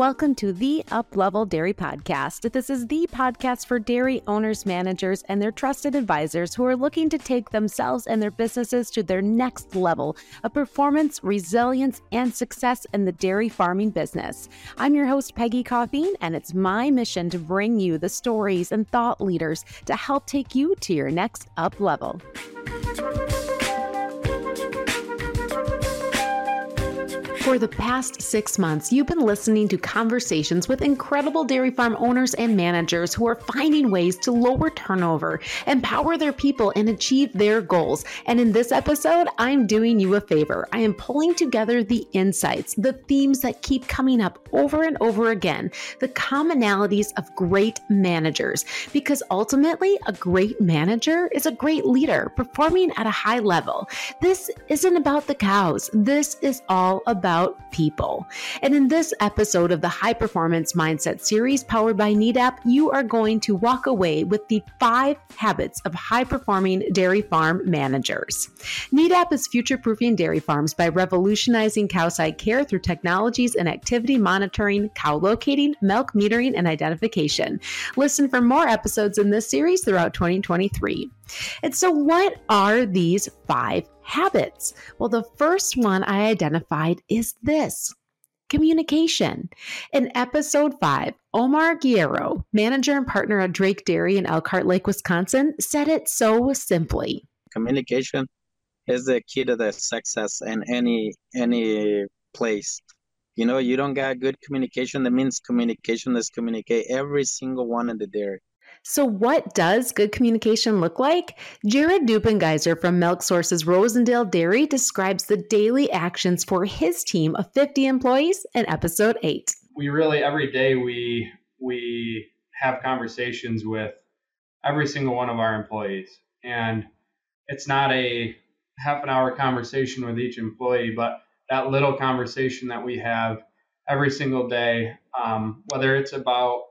Welcome to the Up Level Dairy Podcast. This is the podcast for dairy owners, managers, and their trusted advisors who are looking to take themselves and their businesses to their next level of performance, resilience, and success in the dairy farming business. I'm your host, Peggy Coffeen, and it's my mission to bring you the stories and thought leaders to help take you to your next up level. For the past six months, you've been listening to conversations with incredible dairy farm owners and managers who are finding ways to lower turnover, empower their people, and achieve their goals. And in this episode, I'm doing you a favor. I am pulling together the insights, the themes that keep coming up over and over again, the commonalities of great managers. Because ultimately, a great manager is a great leader performing at a high level. This isn't about the cows, this is all about about people. And in this episode of the High Performance Mindset series powered by NEDAP, you are going to walk away with the five habits of high performing dairy farm managers. NEDAP is future proofing dairy farms by revolutionizing cowside care through technologies and activity monitoring, cow locating, milk metering, and identification. Listen for more episodes in this series throughout 2023. And so, what are these five habits? Well, the first one I identified is this communication. In episode five, Omar Guerrero, manager and partner at Drake Dairy in Elkhart Lake, Wisconsin, said it so simply. Communication is the key to the success in any any place. You know, you don't got good communication. That means communication is communicate every single one in the dairy. So, what does good communication look like? Jared Dueppengiesser from Milk Sources Rosendale Dairy describes the daily actions for his team of 50 employees in episode 8. We really, every day, we, we have conversations with every single one of our employees. And it's not a half an hour conversation with each employee, but that little conversation that we have every single day, um, whether it's about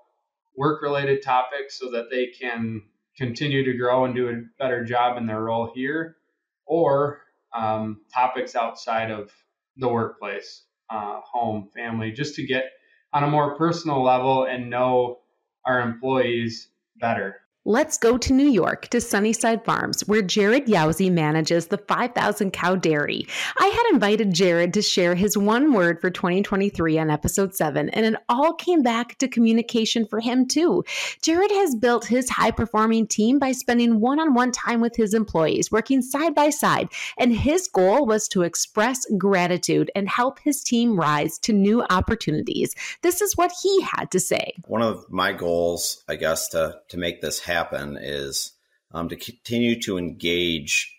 work related topics so that they can continue to grow and do a better job in their role here, or um, topics outside of the workplace, uh, home, family, just to get on a more personal level and know our employees better. Let's go to New York to Sunnyside Farms, where Jared Yousey manages the 5,000 cow dairy. I had invited Jared to share his one word for 2023 on episode 7, and it all came back to communication for him too. Jared has built his high performing team by spending one on one time with his employees, working side by side, and his goal was to express gratitude and help his team rise to new opportunities. This is what he had to say. One of my goals, I guess, to, to make this happen is um, to continue to engage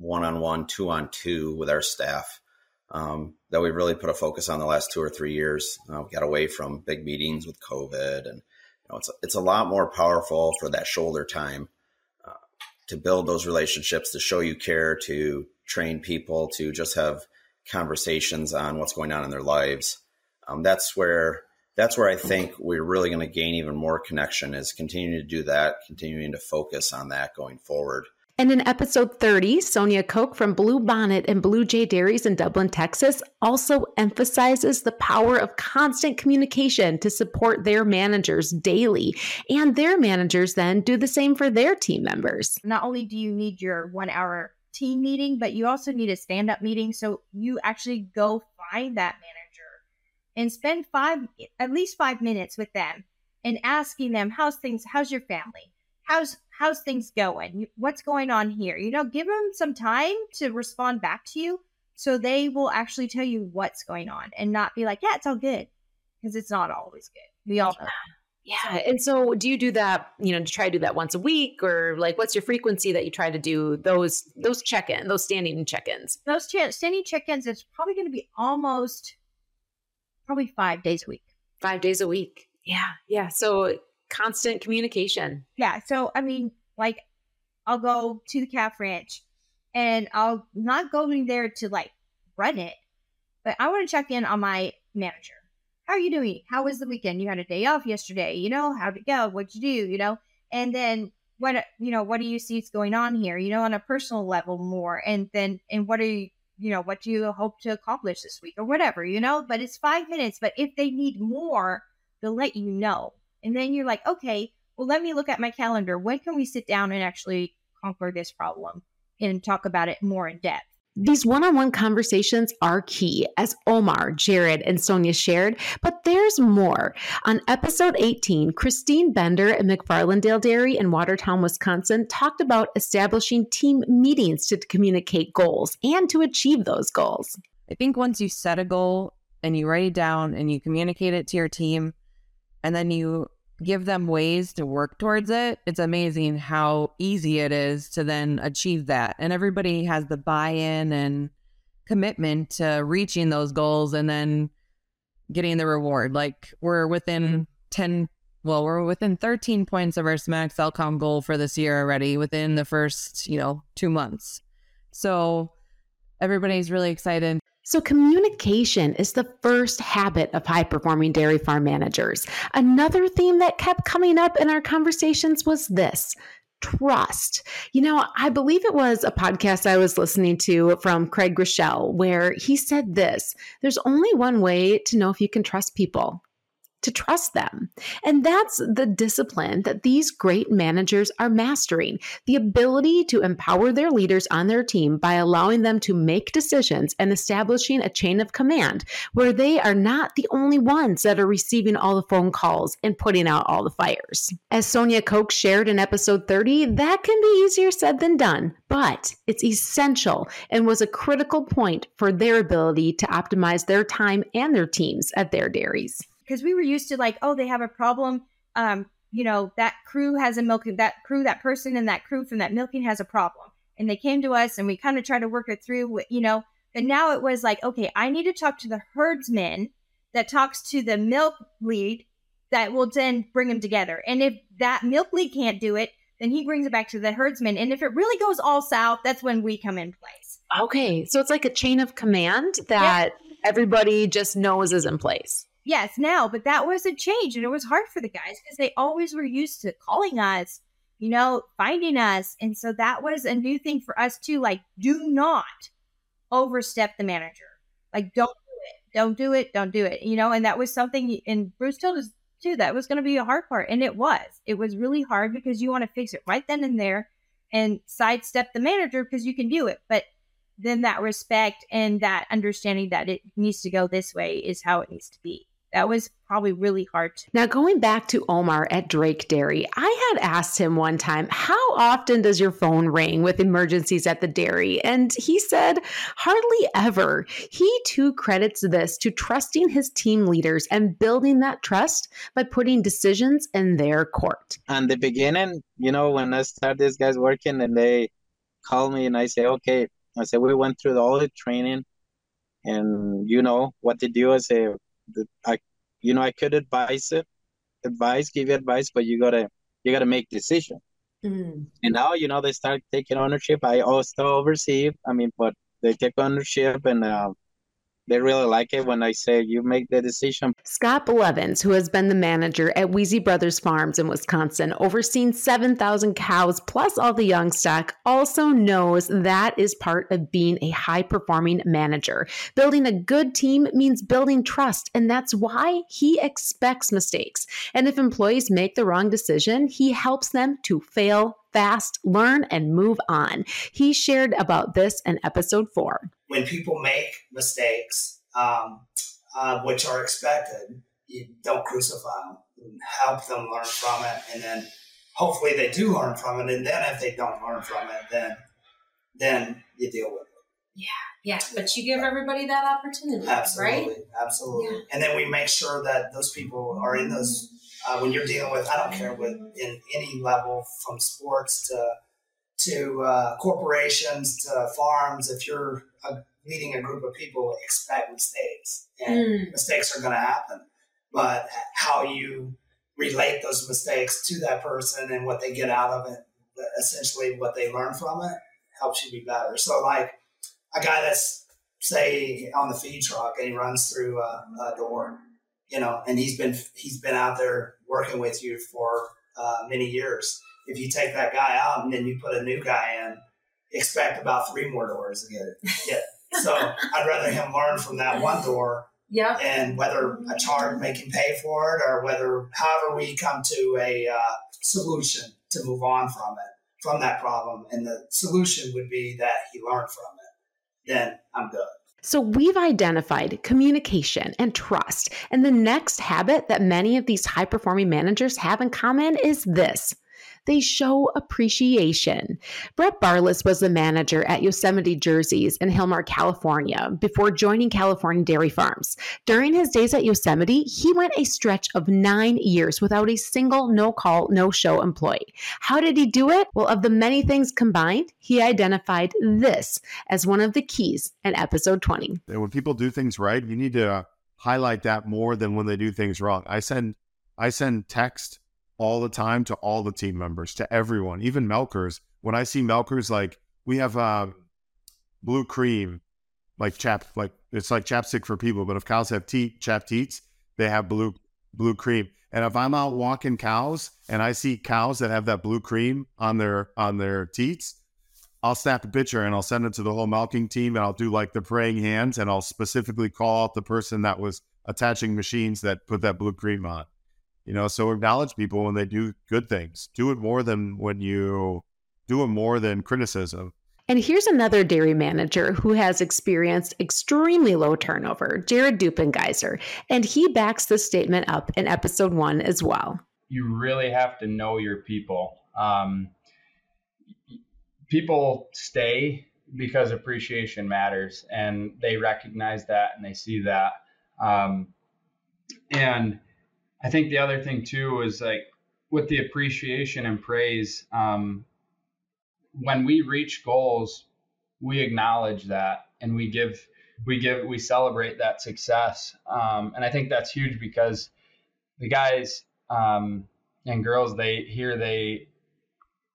one on one, two on two with our staff. Um, that we've really put a focus on the last two or three years. Uh, we got away from big meetings with COVID, and you know, it's it's a lot more powerful for that shoulder time uh, to build those relationships, to show you care, to train people, to just have conversations on what's going on in their lives. Um, that's where that's where I think we're really going to gain even more connection is continuing to do that, continuing to focus on that going forward. And in episode 30, Sonya Koke from Blue Bonnet and Blue Jay Dairies in Dublin, Texas, also emphasizes the power of constant communication to support their managers daily. And their managers then do the same for their team members. Not only do you need your one hour team meeting, but you also need a stand up meeting. So you actually go find that manager and spend five at least five minutes with them and asking them how's things how's your family? How's how's things going? What's going on here? You know give them some time to respond back to you so they will actually tell you what's going on and not be like yeah it's all good because it's not always good. We all know yeah. And so do you do that, you know, to try to do that once a week or like what's your frequency that you try to do those those check-in, those standing check-ins? Those ch- standing check-ins it's probably going to be almost probably five days a week. Five days a week. Yeah. Yeah. So constant communication. Yeah. So, I mean, like, I'll go to the calf ranch and I'll not going there to like run it, but I want to check in on my manager. How are you doing? How was the weekend? You had a day off yesterday. You know, how'd it go? What'd you do? You know, and then what, you know, what do you see is going on here? You know, on a personal level more. And then, and what are you, you know, what do you hope to accomplish this week or whatever, you know? But it's five minutes. But if they need more, they'll let you know. And then you're like, okay, well, let me look at my calendar. When can we sit down and actually conquer this problem and talk about it more in depth? These one on one conversations are key, as Omar, Jared, and Sonya shared, but there's more. On episode 18, Christine Bender at McFarlandale Dairy in Watertown, Wisconsin, talked about establishing team meetings to communicate goals and to achieve those goals. I think once you set a goal and you write it down and you communicate it to your team, and then you give them ways to work towards it, it's amazing how easy it is to then achieve that. And everybody has the buy in and commitment to reaching those goals and then getting the reward. Like we're within mm-hmm. 10, well, we're within 13 points of our SMAX Outcome goal for this year already within the first, you know, two months. So everybody's really excited. So, communication is the first habit of high performing dairy farm managers. Another theme that kept coming up in our conversations was this trust. You know, I believe it was a podcast I was listening to from Craig Groeschel where he said this there's only one way to know if you can trust people to trust them. And that's the discipline that these great managers are mastering the ability to empower their leaders on their team by allowing them to make decisions and establishing a chain of command where they are not the only ones that are receiving all the phone calls and putting out all the fires. As Sonya Koke shared in episode 30, that can be easier said than done, but it's essential and was a critical point for their ability to optimize their time and their teams at their dairies because we were used to like, oh, they have a problem. Um, you know, that crew has a milking, that crew, that person and that crew from that milking has a problem. And they came to us and we kind of tried to work it through, you know. But now it was like, okay, I need to talk to the herdsman that talks to the milk lead that will then bring them together. And if that milk lead can't do it, then he brings it back to the herdsman. And if it really goes all south, that's when we come in place. Okay. So it's like a chain of command that yeah. everybody just knows is in place yes, now, but that was a change and it was hard for the guys because they always were used to calling us, you know, finding us. And so that was a new thing for us too. Like, do not overstep the manager. Like, don't do it. Don't do it. Don't do it. You know, and that was something, and Bruce told us too, that was going to be a hard part. And it was. It was really hard because you want to fix it right then and there and sidestep the manager because you can do it. But then that respect and that understanding that it needs to go this way is how it needs to be that was probably really hard. To- now, going back to Omar at Drake Dairy, I had asked him one time, How often does your phone ring with emergencies at the dairy? And he said, Hardly ever. He too credits this to trusting his team leaders and building that trust by putting decisions in their court. And the beginning, you know, when I start these guys working and they call me and I say, Okay, I said, We went through all the training and you know what to do. I say, I, you know, I could advise it, advise, give you advice, but you gotta, you gotta make decision. Mm. And now, you know, they start taking ownership. I also oversee. I mean, but they take ownership and uh, they really like it when I say you make the decision. Scott Blevins, who has been the manager at Wiese Brothers Farms in Wisconsin, overseeing 7,000 cows plus all the young stock, also knows that is part of being a high performing manager. Building a good team means building trust, and that's why he expects mistakes. And if employees make the wrong decision, he helps them to fail fast, learn, and move on. He shared about this in episode four. When people make mistakes, um, uh, which are expected, you don't crucify them. help them learn from it, and then hopefully they do learn from it. And then if they don't learn from it, then then you deal with it. Yeah, yeah, but you give everybody that opportunity, absolutely, right? Absolutely, yeah. and then we make sure that those people are in those uh, when you're dealing with, I don't care what in any level from sports to to uh, corporations to farms. If you're a, leading a group of people, expect mistakes, and mm. mistakes are going to happen. But how you relate those mistakes to that person and what they get out of it, essentially what they learn from it, helps you be better. So, like a guy that's say on the feed truck and he runs through a, a door you know, and he's been he's been out there working with you for uh, many years. If you take that guy out and then you put a new guy in, expect about three more doors to get it, get So I'd rather him learn from that one door Yeah. and whether a charge make him pay for it or whether however we come to a uh, solution to move on from it from that problem and the solution would be that he learned from it then i'm good So we've identified communication and trust. And the next habit that many of these high performing managers have in common is this. They show appreciation. Brett Barlass was the manager at Yosemite Jerseys in Hilmar, California, before joining California Dairy Farms. During his days at Yosemite, he went a stretch of nine years without a single no call, no show employee. How did he do it? Well, of the many things combined, he identified this as one of the keys in episode 20. And when people do things right, you need to highlight that more than when they do things wrong. I send I send text all the time to all the team members, to everyone, even Melkers. When I see Melkers, like we have um, blue cream, like chap, like it's like chapstick for people. But if cows have teat, chap teats, they have blue blue cream. And if I'm out walking cows and I see cows that have that blue cream on their on their teats, I'll snap a picture and I'll send it to the whole milking team and I'll do like the praying hands and I'll specifically call out the person that was attaching machines that put that blue cream on. You know, so acknowledge people when they do good things. Do it more than when you do it more than criticism. And here's another dairy manager who has experienced extremely low turnover, Jared Dueppengiesser, and he backs this statement up in episode one as well. You really have to know your people. Um, people stay because appreciation matters, and they recognize that and they see that. Um, and I think the other thing too is like with the appreciation and praise, um, when we reach goals, we acknowledge that and we give we give we celebrate that success. Um, and I think that's huge because the guys um, and girls they here they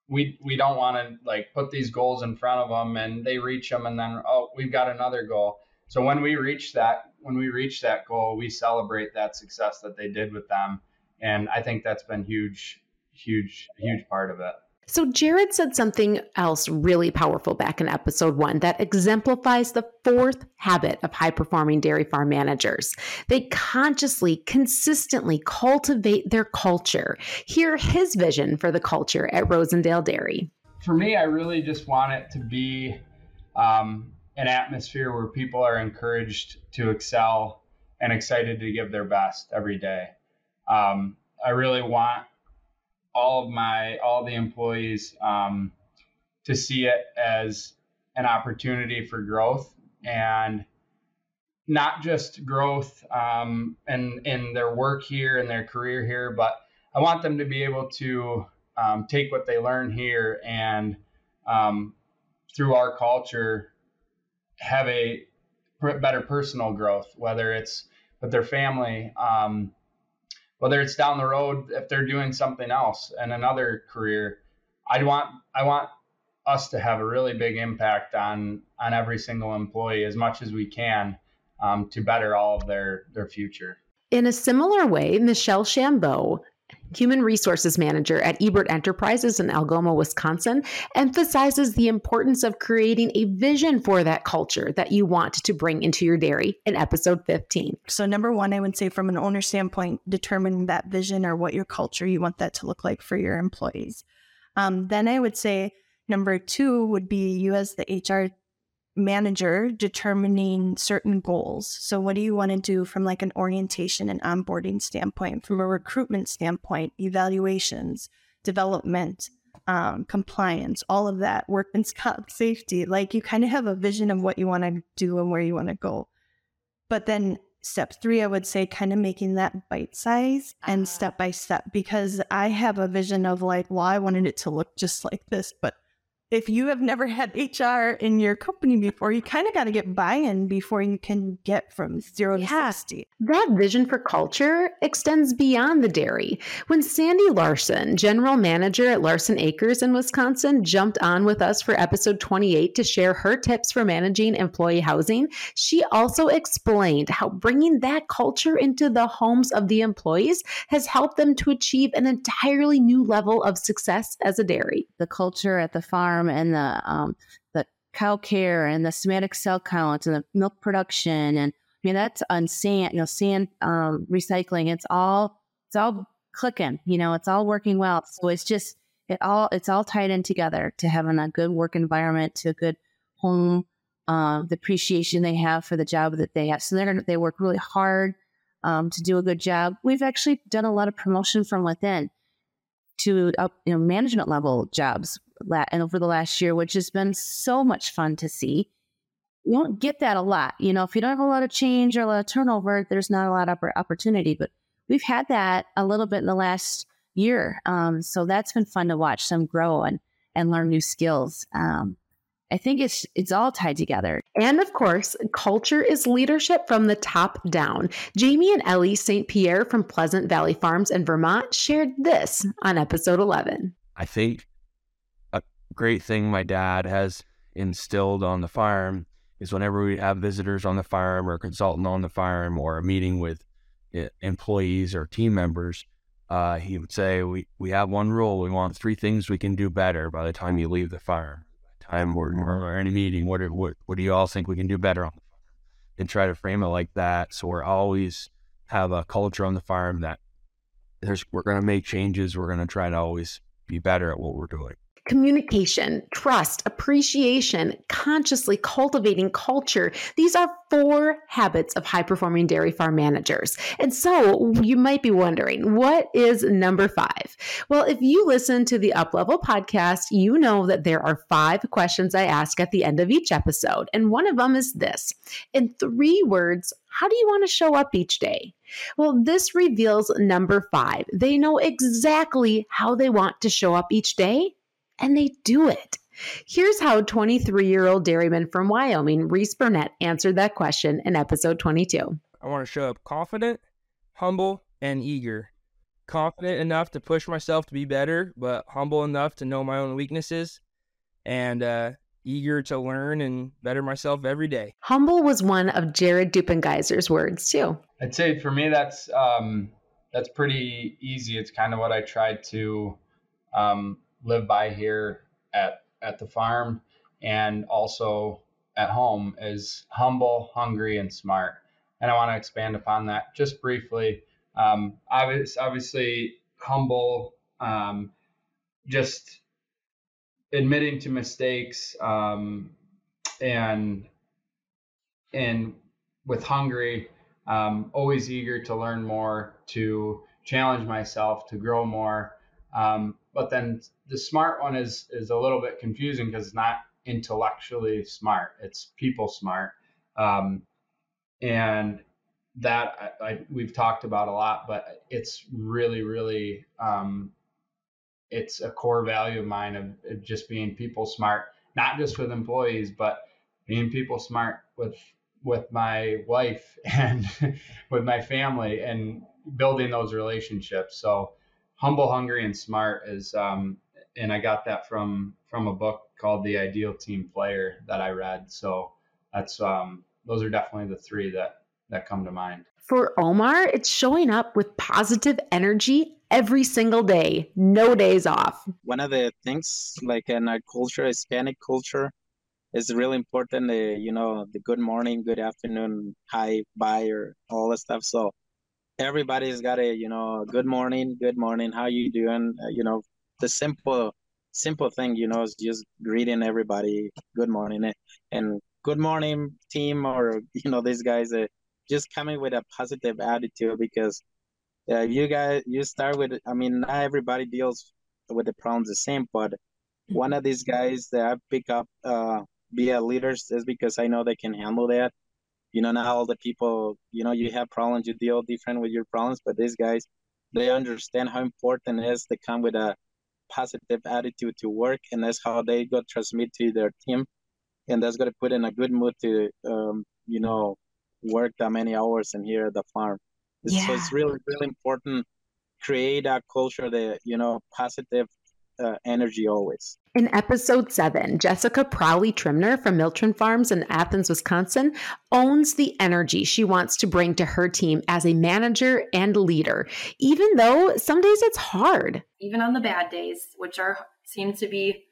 we we don't want to like put these goals in front of them and they reach them and then oh we've got another goal. So when we reach that when we reach that goal, we celebrate that success that they did with them, and I think that's been huge, huge, huge part of it. So, Jared said something else really powerful back in episode one that exemplifies the fourth habit of high performing dairy farm managers. They consciously, consistently cultivate their culture. Hear his vision for the culture at Rosendale Dairy. For me, I really just want it to be um, an atmosphere where people are encouraged to excel and excited to give their best every day. Um, I really want all of my all the employees um, to see it as an opportunity for growth and not just growth um, in in their work here and their career here, but I want them to be able to um, take what they learn here and um, through our culture have a better personal growth, whether it's with their family, um, whether it's down the road if they're doing something else and another career. I want I want us to have a really big impact on on every single employee as much as we can um, to better all of their their future. In a similar way, Michelle Shambeau, Human Resources Manager at Ebert Enterprises in Algoma, Wisconsin, emphasizes the importance of creating a vision for that culture that you want to bring into your dairy in episode 15. So, number one, I would say from an owner standpoint, determining that vision or what your culture you want that to look like for your employees. Um, then I would say number two would be you as the HR manager determining certain goals. So what do you want to do from like an orientation and onboarding standpoint, from a recruitment standpoint, evaluations, development, um, compliance, all of that, workman's comp, safety. Like you kind of have a vision of what you want to do and where you want to go. But then step three, I would say kind of making that bite size and step by step because I have a vision of like, well, I wanted it to look just like this, but if you have never had HR in your company before, you kind of got to get buy-in before you can get from zero to 60. That vision for culture extends beyond the dairy. When Sandy Larson, general manager at Larson Acres in Wisconsin, jumped on with us for episode 28 to share her tips for managing employee housing, she also explained how bringing that culture into the homes of the employees has helped them to achieve an entirely new level of success as a dairy. the culture at the farm and the um, the cow care and the somatic cell counts and the milk production and I mean that's on sand, you know, sand um, recycling. It's all it's all clicking, you know, it's all working well. So it's just it all it's all tied in together to having a good work environment, to a good home, um, the appreciation they have for the job that they have. So they're they work really hard um, to do a good job. We've actually done a lot of promotion from within to up you know management level jobs and over the last year, which has been so much fun to see. You don't get that a lot, you know. If you don't have a lot of change or a lot of turnover, there's not a lot of opportunity. But we've had that a little bit in the last year, um, so that's been fun to watch them grow and and learn new skills. Um, I think it's it's all tied together. And of course, culture is leadership from the top down. Jamie and Ellie St. Pierre from Pleasant Valley Farms in Vermont shared this on episode 11. I think a great thing my dad has instilled on the farm is whenever we have visitors on the farm or a consultant on the farm or a meeting with eh, employees or team members, uh, he would say, we, we have one rule. We want three things we can do better by the time you leave the farm time or, or any meeting, what, what what do you all think we can do better on the farm? And try to frame it like that. So we're always have a culture on the farm that there's we're going to make changes. We're going to try to always be better at what we're doing communication, trust, appreciation, consciously cultivating culture. These are four habits of high performing dairy farm managers. And so you might be wondering, what is number five? Well, if you listen to the Uplevel podcast, you know that there are five questions I ask at the end of each episode. And one of them is this In three words, how do you want to show up each day? Well, this reveals number five. They know exactly how they want to show up each day and they do it. Here's how 23 year old dairyman from Wyoming, Reese Burnett, answered that question in episode 22. I want to show up confident, humble, and eager. Confident enough to push myself to be better, but humble enough to know my own weaknesses, and uh, eager to learn and better myself every day. Humble was one of Jared Dueppengiesser's words too. I'd say for me that's um, that's pretty easy. It's kind of what I tried to um, live by here at at the farm and also at home is humble, hungry, and smart. And I want to expand upon that just briefly. Um, obviously, obviously humble, um, just admitting to mistakes, um, and and with hungry, um, always eager to learn more, to challenge myself, to grow more. Um, but then the smart one is is a little bit confusing because it's not intellectually smart; it's people smart, um, and that I, I, we've talked about a lot. But it's really, really, um, it's a core value of mine of, of just being people smart, not just with employees, but being people smart with with my wife and with my family and building those relationships. So humble, hungry, and smart is, um, and I got that from from a book called The Ideal Team Player that I read. So that's um, those are definitely the three that that come to mind. For Omar, it's showing up with positive energy every single day, no days off. One of the things, like in our culture, Hispanic culture, is really important. The you know the good morning, good afternoon, hi, bye, or all that stuff. So everybody's got a you know good morning good morning how you doing? Uh, you know the simple simple thing you know is just greeting everybody good morning eh, and good morning team or you know these guys are just coming with a positive attitude because uh, you guys you start with i mean not everybody deals with the problems the same but one of these guys that i pick up uh be a leaders is because i know they can handle that you know now all the people you know you have problems you deal different with your problems but these guys they understand how important it is to come with a positive attitude to work and that's how they go transmit to their team. And that's going to put in a good mood to um, you know work that many hours in here at the farm. Yeah. so it's really really important. Create a culture that you know positive uh, energy always. In episode seven, Jessica Pralle-Trimner from Miltrim Farms in Athens, Wisconsin, owns the energy she wants to bring to her team as a manager and leader, even though some days it's hard. Even on the bad days, which are seem to be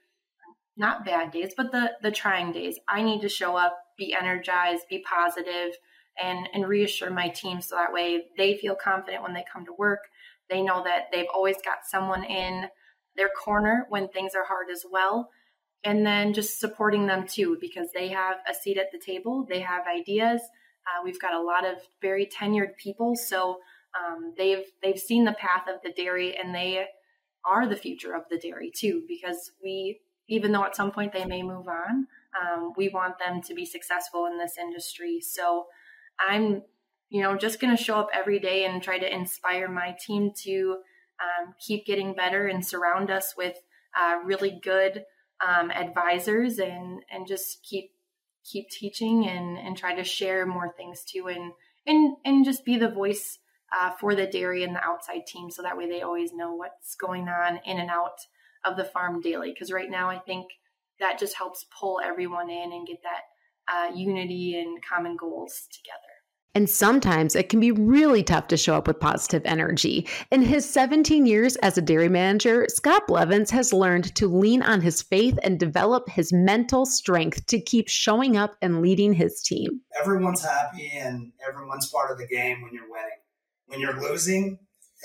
not bad days, but the the trying days. I need to show up, be energized, be positive, and and reassure my team so that way they feel confident when they come to work. They know that they've always got someone in their corner when things are hard as well. And then just supporting them too, because they have a seat at the table, they have ideas. Uh, we've got a lot of very tenured people, so um, they've they've seen the path of the dairy, and they are the future of the dairy too. Because we, even though at some point they may move on, um, we want them to be successful in this industry. So I'm, you know, just going to show up every day and try to inspire my team to um, keep getting better and surround us with uh, really good um, advisors and and just keep keep teaching and and try to share more things too and and and just be the voice uh, for the dairy and the outside team so that way they always know what's going on in and out of the farm daily. Because right now i think that just helps pull everyone in and get that uh, unity and common goals together and sometimes it can be really tough to show up with positive energy. In his 17 years as a dairy manager, Scott Blevins has learned to lean on his faith and develop his mental strength to keep showing up and leading his team. Everyone's happy and everyone's part of the game when you're winning. When you're losing,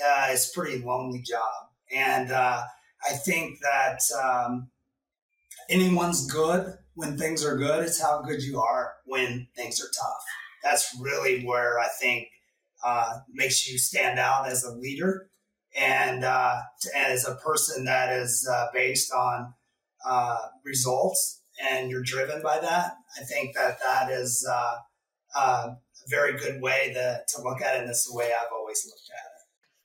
uh, it's a pretty lonely job. And uh, I think that um, anyone's good when things are good. It's how good you are when things are tough that's really where I think uh, makes you stand out as a leader and uh, as a person that is uh, based on uh, results and you're driven by that. I think that that is uh, a very good way to, to look at it. And it's the way I've always looked at it.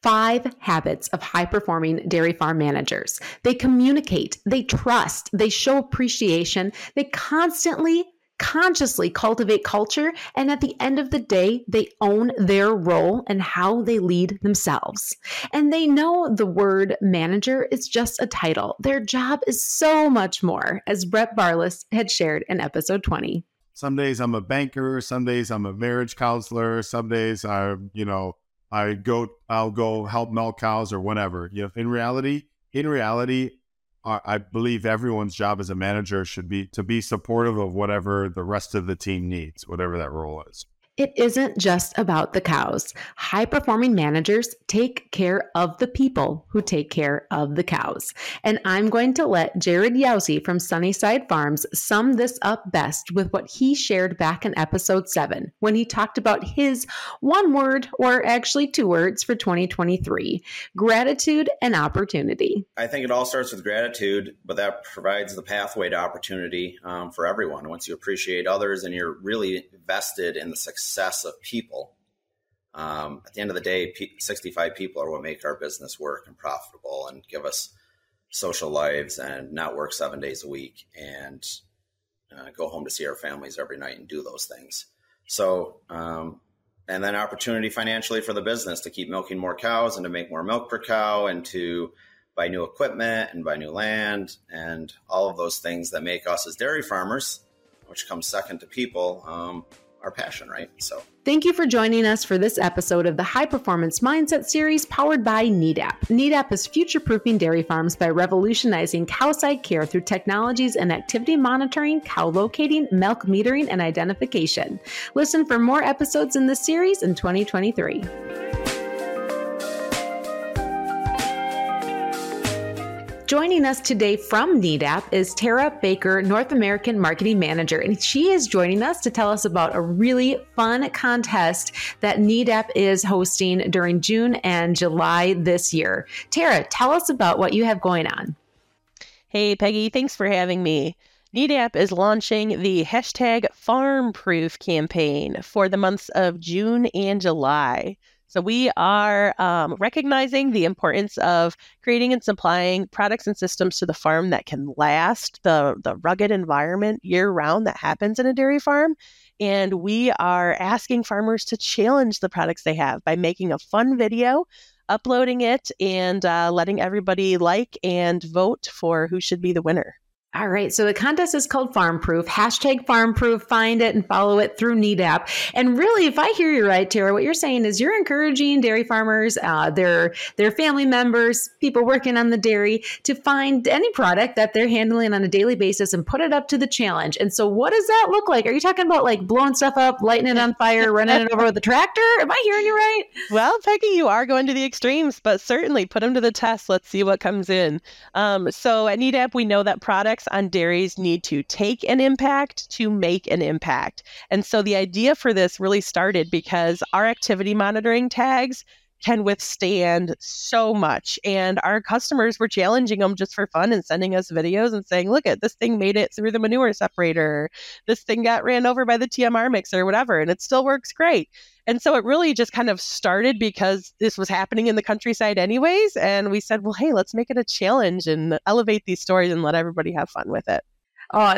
Five habits of high performing dairy farm managers. They communicate, they trust, they show appreciation, they constantly consciously cultivate culture. And at the end of the day, they own their role and how they lead themselves. And they know the word manager is just a title. Their job is so much more, as Brett Barlass had shared in episode 20. Some days I'm a banker, some days I'm a marriage counselor, some days I, you know, I go I'll go help milk cows or whatever. You know, in reality, in reality, I believe everyone's job as a manager should be to be supportive of whatever the rest of the team needs, whatever that role is. It isn't just about the cows. High performing managers take care of the people who take care of the cows. And I'm going to let Jared Yousey from Sunnyside Farms sum this up best with what he shared back in episode seven when he talked about his one word, or actually two words, for 2023 gratitude and opportunity. I think it all starts with gratitude, but that provides the pathway to opportunity um, for everyone. Once you appreciate others and you're really vested in the success success of people. Um, at the end of the day, 65 people are what make our business work and profitable and give us social lives and not work seven days a week and uh, go home to see our families every night and do those things. So, um, and then opportunity financially for the business to keep milking more cows and to make more milk per cow and to buy new equipment and buy new land and all of those things that make us as dairy farmers, which comes second to people, um, our passion, right? So Thank you for joining us for this episode of the High Performance Mindset series powered by Nedap. Nedap is future proofing dairy farms by revolutionizing cow cowside care through technologies and activity monitoring, cow locating, milk metering, and identification. Listen for more episodes in this series in 2023. Joining us today from Nedap is Tera Baker, North American Marketing Manager, and she is joining us to tell us about a really fun contest that Nedap is hosting during June and July this year. Tera, tell us about what you have going on. Hey, Peggy, thanks for having me. Nedap is launching the hashtag FarmProof campaign for the months of June and July. So we are um, recognizing the importance of creating and supplying products and systems to the farm that can last the, the rugged environment year round that happens in a dairy farm. And we are asking farmers to challenge the products they have by making a fun video, uploading it, and uh, letting everybody like and vote for who should be the winner. All right. So the contest is called Farm Proof. Hashtag Farm Proof. Find it and follow it through Nedap. And really, if I hear you right, Tera, what you're saying is you're encouraging dairy farmers, uh, their their family members, people working on the dairy, to find any product that they're handling on a daily basis and put it up to the challenge. And so, what does that look like? Are you talking about like blowing stuff up, lighting it on fire, running it over with a tractor? Am I hearing you right? Well, Peggy, you are going to the extremes, but certainly put them to the test. Let's see what comes in. Um, so at Nedap, we know that products on dairies need to take an impact to make an impact. And so the idea for this really started because our activity monitoring tags can withstand so much. And our customers were challenging them just for fun and sending us videos and saying, look at this thing made it through the manure separator. This thing got ran over by the TMR mixer, whatever, and it still works great. And so it really just kind of started because this was happening in the countryside anyways. And we said, well, hey, let's make it a challenge and elevate these stories and let everybody have fun with it.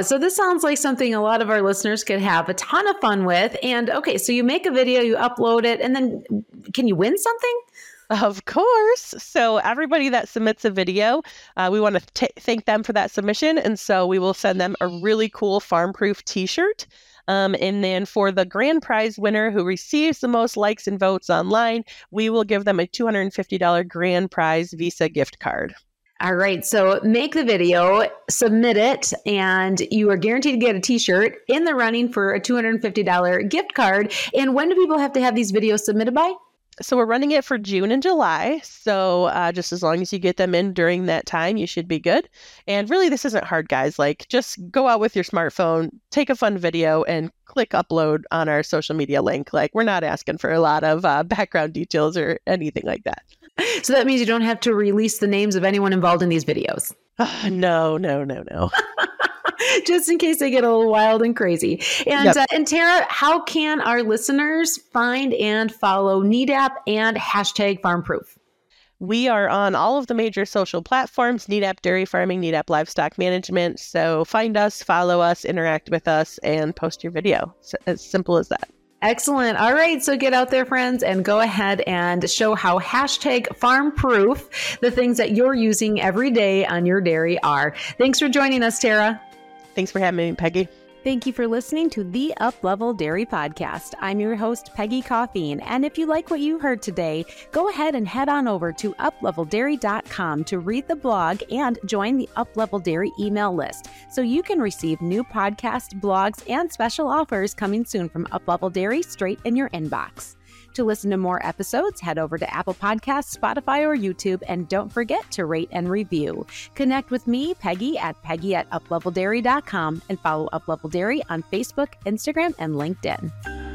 So this sounds like something a lot of our listeners could have a ton of fun with. And okay, so you make a video, you upload it, and then can you win something? Of course. So, everybody that submits a video, uh, we want to t- thank them for that submission. And so, we will send them a really cool farm proof t shirt. Um, and then for the grand prize winner who receives the most likes and votes online, we will give them a $250 grand prize Visa gift card. All right. So make the video, submit it, and you are guaranteed to get a t shirt in the running for a $250 gift card. And when do people have to have these videos submitted by? So we're running it for June and July. So uh, just as long as you get them in during that time, you should be good. And really, this isn't hard, guys. Like, just go out with your smartphone, take a fun video, and click upload on our social media link. Like, we're not asking for a lot of uh, background details or anything like that. So that means you don't have to release the names of anyone involved in these videos. Uh, no, no, no, no. just in case they get a little wild and crazy. And yep. uh, and Tera, how can our listeners find and follow Nedap and hashtag FarmProof? We are on all of the major social platforms Nedap Dairy Farming, Nedap Livestock Management. So find us, follow us, interact with us, and post your video. So as simple as that. Excellent. All right. So get out there, friends, and go ahead and show how hashtag farm proof the things that you're using every day on your dairy are. Thanks for joining us, Tera. Thanks for having me, Peggy. Thank you for listening to the Up Level Dairy Podcast. I'm your host, Peggy Coffeen. And if you like what you heard today, go ahead and head on over to upleveldairy.com to read the blog and join the Up Level Dairy email list so you can receive new podcast, blogs, and special offers coming soon from Up Level Dairy straight in your inbox. To listen to more episodes, head over to Apple Podcasts, Spotify, or YouTube, and don't forget to rate and review. Connect with me, Peggy, at Peggy at UpLevelDairy.com and follow Uplevel Dairy on Facebook, Instagram, and LinkedIn.